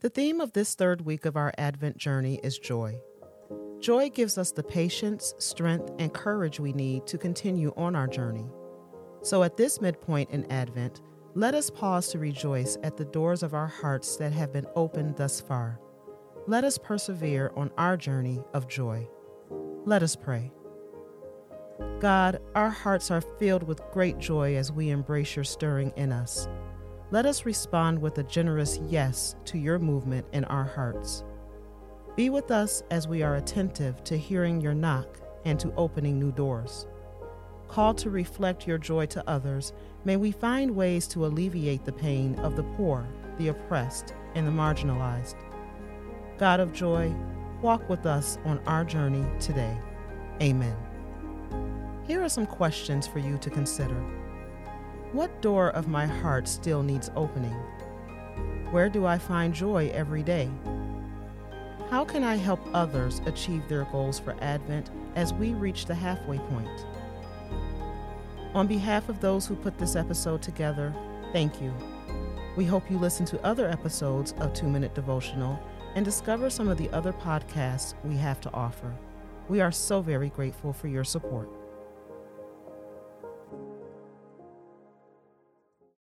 The theme of this third week of our Advent journey is joy. Joy gives us the patience, strength, and courage we need to continue on our journey. So at this midpoint in Advent, let us pause to rejoice at the doors of our hearts that have been opened thus far. Let us persevere on our journey of joy. Let us pray. God, our hearts are filled with great joy as we embrace your stirring in us. Let us respond with a generous yes to your movement in our hearts. Be with us as we are attentive to hearing your knock and to opening new doors. Called to reflect your joy to others, may we find ways to alleviate the pain of the poor, the oppressed, and the marginalized. God of joy, walk with us on our journey today. Amen. Here are some questions for you to consider. What door of my heart still needs opening? Where do I find joy every day? How can I help others achieve their goals for Advent as we reach the halfway point? On behalf of those who put this episode together, thank you. We hope you listen to other episodes of Two Minute Devotional and discover some of the other podcasts we have to offer. We are so very grateful for your support.